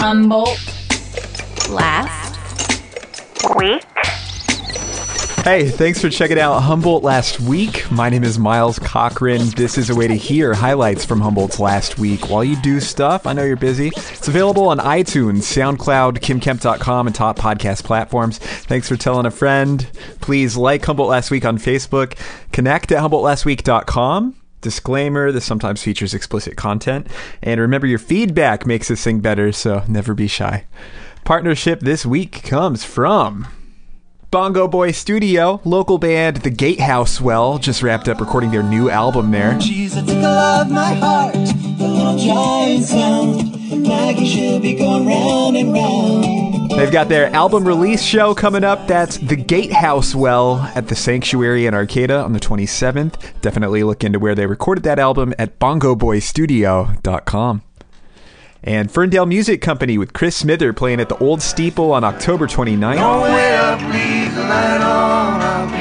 Humboldt last week. Hey, thanks for checking out Humboldt last week. My name is Miles Cochran. This is a way to hear highlights from Humboldt's last week while you do stuff. I know you're busy. It's available on iTunes, SoundCloud, KymKemp.com, and top podcast platforms. Thanks for telling a friend. Please like Humboldt Last Week on Facebook. Connect at HumboldtLastWeek.com. Disclaimer this sometimes features explicit content. And remember, your feedback makes this thing better, so never be shy. Partnership this week comes from Bongo Boy Studio, local band The Gatehouse Well, just wrapped up recording their new album there. My heart, the giant sound. Maggie, she'll be going round and round. They've got their album release show coming up. That's The Gatehouse Well at the Sanctuary in Arcata on the 27th. Definitely look into where they recorded that album at bongoboystudio.com. And Ferndale Music Company with Chris Smither playing at the Old Steeple on October 29th. You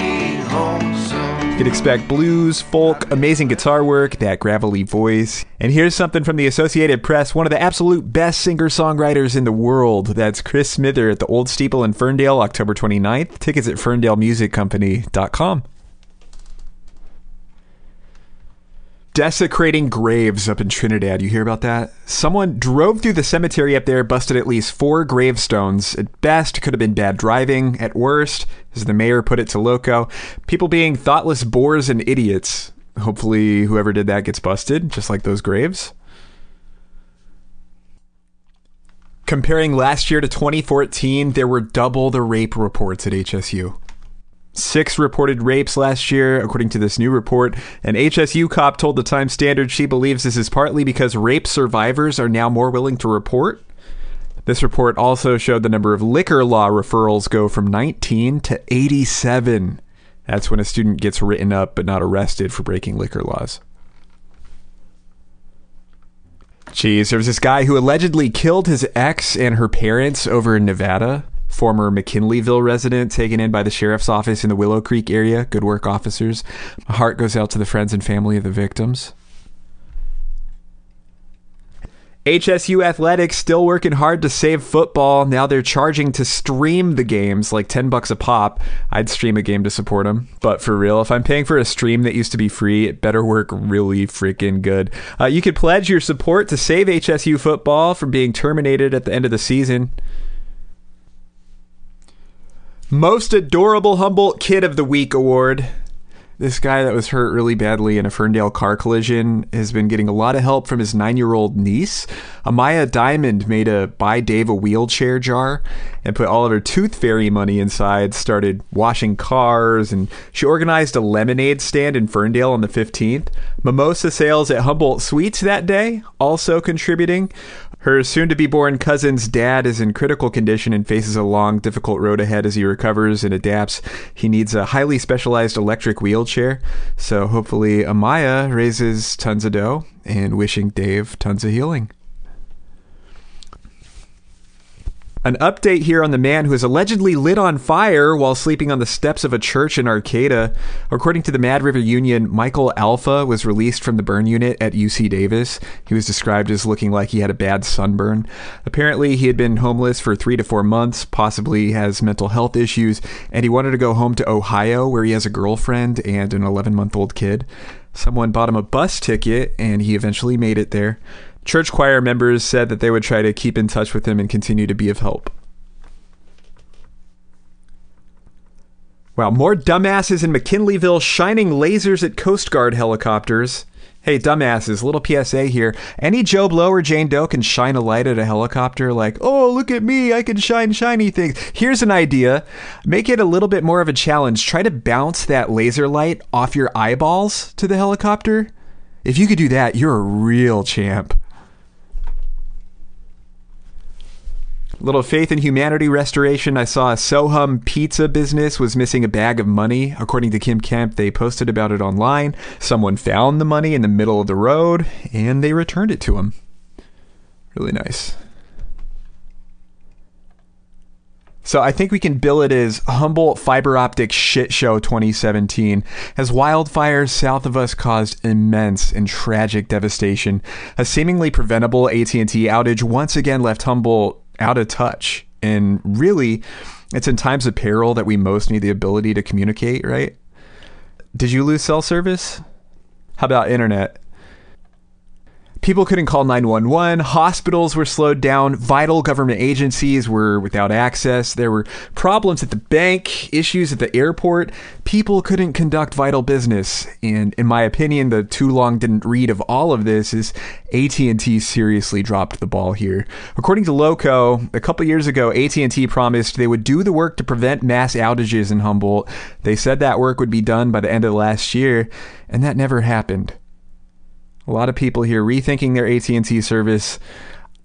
can expect blues, folk, amazing guitar work, that gravelly voice. And here's something from the Associated Press one of the absolute best singer songwriters in the world. That's Chris Smither at the Old Steeple in Ferndale, October 29th. Tickets at ferndalemusiccompany.com. desecrating graves up in Trinidad. You hear about that? Someone drove through the cemetery up there, busted at least four gravestones. At best, could have been bad driving. At worst, as the mayor put it to Loco, people being thoughtless bores and idiots. Hopefully, whoever did that gets busted, just like those graves. Comparing last year to 2014, there were double the rape reports at HSU six reported rapes last year, according to this new report. An HSU cop told the Times Standard she believes this is partly because rape survivors are now more willing to report. This report also showed the number of liquor law referrals go from 19 to 87. That's when a student gets written up but not arrested for breaking liquor laws. Geez, there was this guy who allegedly killed his ex and her parents over in Nevada former McKinleyville resident taken in by the sheriff's office in the Willow Creek area. Good work, officers. My heart goes out to the friends and family of the victims. HSU Athletics still working hard to save football. Now they're charging to stream the games, like 10 bucks a pop. I'd stream a game to support them. But for real, if I'm paying for a stream that used to be free, it better work really freaking good. Uh, you could pledge your support to save HSU football from being terminated at the end of the season. Most Adorable Humboldt Kid of the Week award. This guy that was hurt really badly in a Ferndale car collision has been getting a lot of help from his nine year old niece. Amaya Diamond made a Buy Dave a Wheelchair jar and put all of her tooth fairy money inside, started washing cars, and she organized a lemonade stand in Ferndale on the 15th. Mimosa sales at Humboldt Sweets that day also contributing. Her soon to be born cousin's dad is in critical condition and faces a long, difficult road ahead as he recovers and adapts. He needs a highly specialized electric wheelchair. So hopefully, Amaya raises tons of dough and wishing Dave tons of healing. An update here on the man who is allegedly lit on fire while sleeping on the steps of a church in Arcata. According to the Mad River Union, Michael Alpha was released from the burn unit at UC Davis. He was described as looking like he had a bad sunburn. Apparently, he had been homeless for three to four months, possibly has mental health issues, and he wanted to go home to Ohio where he has a girlfriend and an 11 month old kid. Someone bought him a bus ticket, and he eventually made it there. Church choir members said that they would try to keep in touch with him and continue to be of help. Wow, more dumbasses in McKinleyville shining lasers at Coast Guard helicopters. Hey, dumbasses, little PSA here. Any Joe Blow or Jane Doe can shine a light at a helicopter, like, oh, look at me, I can shine shiny things. Here's an idea make it a little bit more of a challenge. Try to bounce that laser light off your eyeballs to the helicopter. If you could do that, you're a real champ. Little faith in humanity restoration. I saw a Sohum pizza business was missing a bag of money. According to Kym Kemp, they posted about it online. Someone found the money in the middle of the road and they returned it to him. Really nice. So I think we can bill it as Humboldt Fiber Optic Shit Show 2017, as wildfires south of us caused immense and tragic devastation. A seemingly preventable AT&T outage once again left Humboldt out of touch. And really, it's in times of peril that we most need the ability to communicate, right? Did you lose cell service? How about internet? People couldn't call 911. Hospitals were slowed down. Vital government agencies were without access. There were problems at the bank, issues at the airport. People couldn't conduct vital business. And in my opinion, the too long didn't read of all of this is AT&T seriously dropped the ball here. According to Loco, a couple years ago, AT&T promised they would do the work to prevent mass outages in Humboldt. They said that work would be done by the end of last year, and that never happened. A lot of people here rethinking their AT&T service.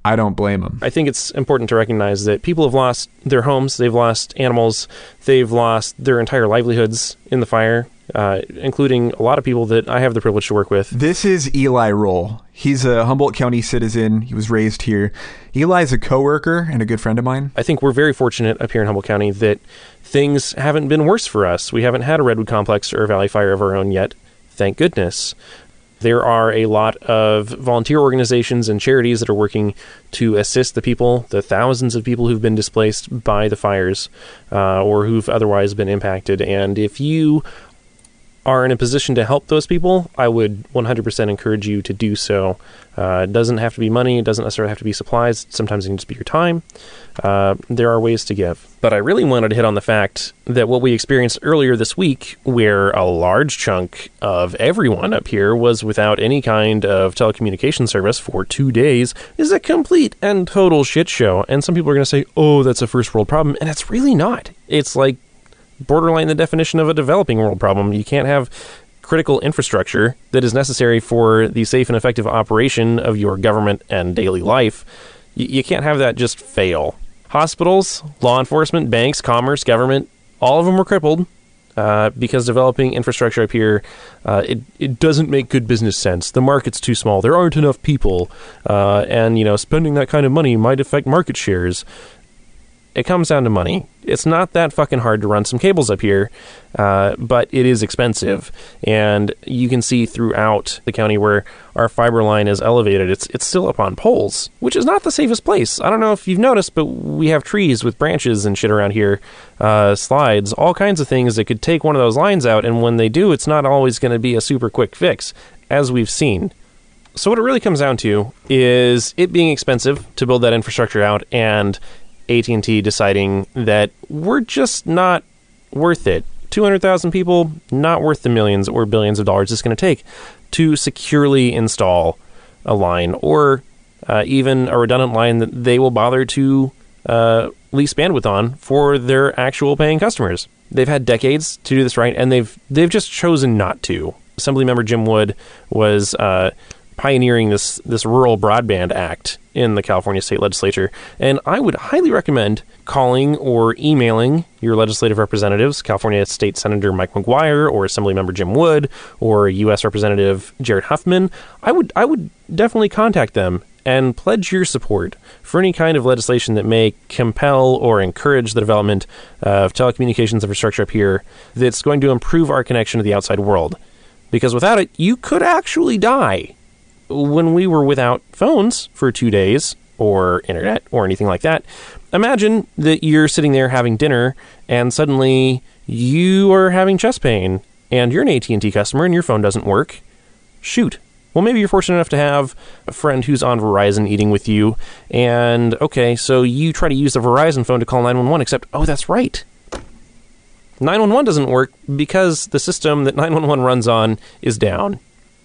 I don't blame them. I think it's important to recognize that people have lost their homes, they've lost animals, they've lost their entire livelihoods in the fire, uh, including a lot of people that I have the privilege to work with. This is Eli Roll. He's a Humboldt County citizen. He was raised here. Eli's a coworker and a good friend of mine. I think we're very fortunate up here in Humboldt County that things haven't been worse for us. We haven't had a Redwood Complex or a Valley Fire of our own yet. Thank goodness. There are a lot of volunteer organizations and charities that are working to assist the people, the thousands of people who've been displaced by the fires uh, or who've otherwise been impacted. And if you are in a position to help those people, I would 100% encourage you to do so. Uh, it doesn't have to be money, it doesn't necessarily have to be supplies. Sometimes it can just be your time. Uh, there are ways to give. But I really wanted to hit on the fact that what we experienced earlier this week, where a large chunk of everyone up here was without any kind of telecommunication service for two days, is a complete and total shit show. And some people are going to say, oh, that's a first world problem. And it's really not. It's like borderline the definition of a developing world problem. You can't have critical infrastructure that is necessary for the safe and effective operation of your government and daily life. You can't have that just fail. Hospitals, law enforcement, banks, commerce, government, all of them were crippled uh, because developing infrastructure up here, uh, it, it doesn't make good business sense. The market's too small. There aren't enough people, uh, and you know spending that kind of money might affect market shares it comes down to money. It's not that fucking hard to run some cables up here, uh, but it is expensive. And you can see throughout the county where our fiber line is elevated, it's it's still up on poles, which is not the safest place. I don't know if you've noticed, but we have trees with branches and shit around here, uh, slides, all kinds of things that could take one of those lines out. And when they do, it's not always going to be a super quick fix, as we've seen. So what it really comes down to is it being expensive to build that infrastructure out and AT&T deciding that we're just not worth it. 200,000 people, not worth the millions or billions of dollars it's going to take to securely install a line or uh, even a redundant line that they will bother to uh, lease bandwidth on for their actual paying customers. They've had decades to do this right, and they've they've just chosen not to. Assemblymember Jim Wood was uh, pioneering this this rural broadband act in the California state legislature. And I would highly recommend calling or emailing your legislative representatives, California State Senator Mike McGuire or Assemblymember Jim Wood or U.S. Representative Jared Huffman. I would I would definitely contact them and pledge your support for any kind of legislation that may compel or encourage the development of telecommunications infrastructure up here that's going to improve our connection to the outside world. Because without it, you could actually die when we were without phones for two days or internet or anything like that, imagine that you're sitting there having dinner and suddenly you are having chest pain and you're an AT&T customer and your phone doesn't work. Shoot. Well, maybe you're fortunate enough to have a friend who's on Verizon eating with you, and okay, so you try to use the Verizon phone to call 911, except, oh, that's right. 911 doesn't work because the system that 911 runs on is down.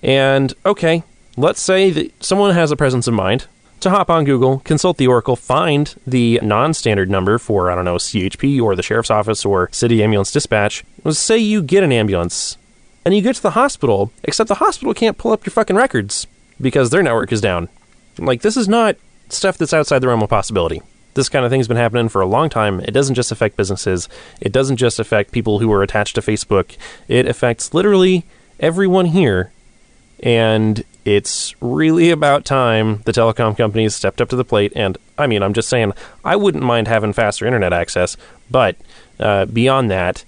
And okay, let's say that someone has a presence of mind to hop on Google, consult the Oracle, find the non standard number for, I don't know, CHP or the sheriff's office or city ambulance dispatch. Let's say you get an ambulance and you get to the hospital, except the hospital can't pull up your fucking records because their network is down. Like, this is not stuff that's outside the realm of possibility. This kind of thing's been happening for a long time. It doesn't just affect businesses, it doesn't just affect people who are attached to Facebook, it affects literally everyone here. And it's really about time the telecom companies stepped up to the plate. And I mean, I'm just saying, I wouldn't mind having faster internet access, but uh, beyond that,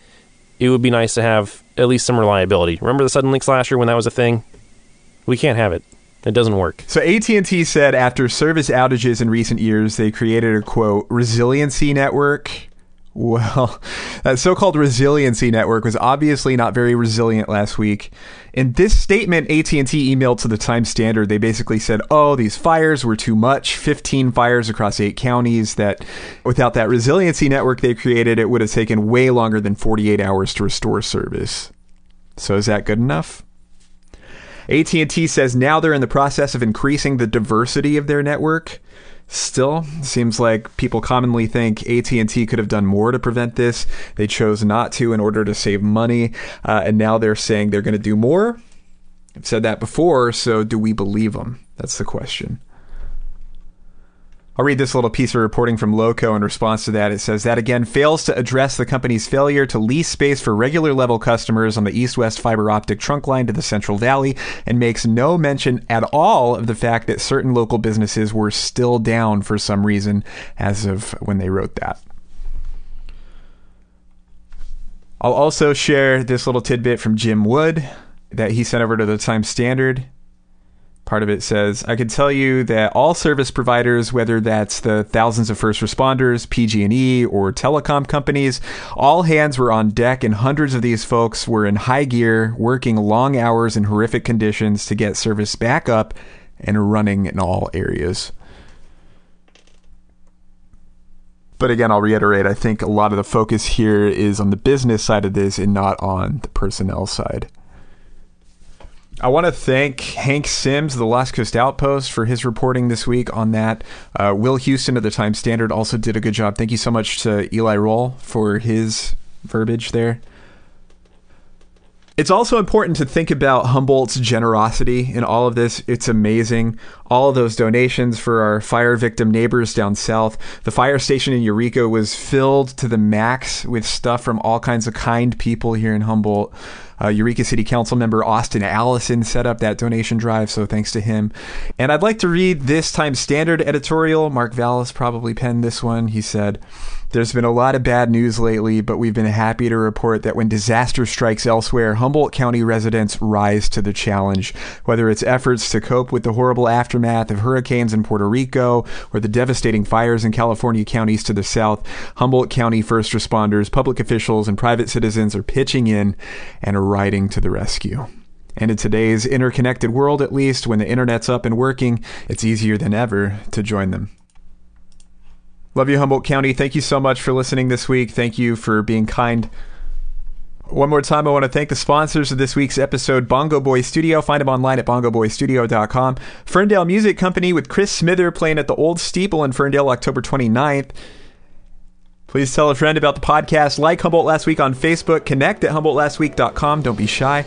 it would be nice to have at least some reliability. Remember the Suddenlink slasher when that was a thing? We can't have it. It doesn't work. So AT&T said after service outages in recent years, they created a quote resiliency network. Well, that so-called resiliency network was obviously not very resilient last week. In this statement, AT&T emailed to the Times Standard. They basically said, "Oh, these fires were too much. 15 fires across 8 counties that without that resiliency network they created, it would have taken way longer than 48 hours to restore service." So is that good enough? AT&T says now they're in the process of increasing the diversity of their network. Still, seems like people commonly think AT&T could have done more to prevent this. They chose not to in order to save money, uh, and now they're saying they're going to do more. I've said that before, so do we believe them? That's the question. I'll read this little piece of reporting from Loco in response to that. It says that again fails to address the company's failure to lease space for regular level customers on the east west fiber optic trunk line to the Central Valley and makes no mention at all of the fact that certain local businesses were still down for some reason as of when they wrote that. I'll also share this little tidbit from Jim Wood that he sent over to the Times Standard part of it says i can tell you that all service providers whether that's the thousands of first responders pg&e or telecom companies all hands were on deck and hundreds of these folks were in high gear working long hours in horrific conditions to get service back up and running in all areas. But again i'll reiterate i think a lot of the focus here is on the business side of this and not on the personnel side I want to thank Hank Sims, the Lost Coast Outpost, for his reporting this week on that. Uh, Will Houston of the Times Standard also did a good job. Thank you so much to Eli Roll for his verbiage there. It's also important to think about Humboldt's generosity in all of this. It's amazing. All those donations for our fire victim neighbors down south. The fire station in Eureka was filled to the max with stuff from all kinds of kind people here in Humboldt. Uh, Eureka City Council member Austin Allison set up that donation drive, so thanks to him. And I'd like to read this time Standard editorial. Marc Valles probably penned this one. He said, there's been a lot of bad news lately, but we've been happy to report that when disaster strikes elsewhere, Humboldt County residents rise to the challenge. Whether it's efforts to cope with the horrible aftermath of hurricanes in Puerto Rico or the devastating fires in California counties to the south, Humboldt County first responders, public officials, and private citizens are pitching in and riding to the rescue. And in today's interconnected world, at least, when the internet's up and working, it's easier than ever to join them. Love you, Humboldt County. Thank you so much for listening this week. Thank you for being kind. One more time, I want to thank the sponsors of this week's episode Bongo Boy Studio. Find them online at bongoboystudio.com. Ferndale Music Company with Chris Smither playing at the Old Steeple in Ferndale October 29th. Please tell a friend about the podcast. Like Humboldt Last Week on Facebook. Connect at humboldtlastweek.com. Don't be shy.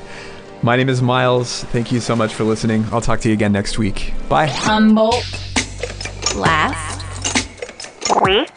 My name is Miles. Thank you so much for listening. I'll talk to you again next week. Bye. Humboldt. Last Week.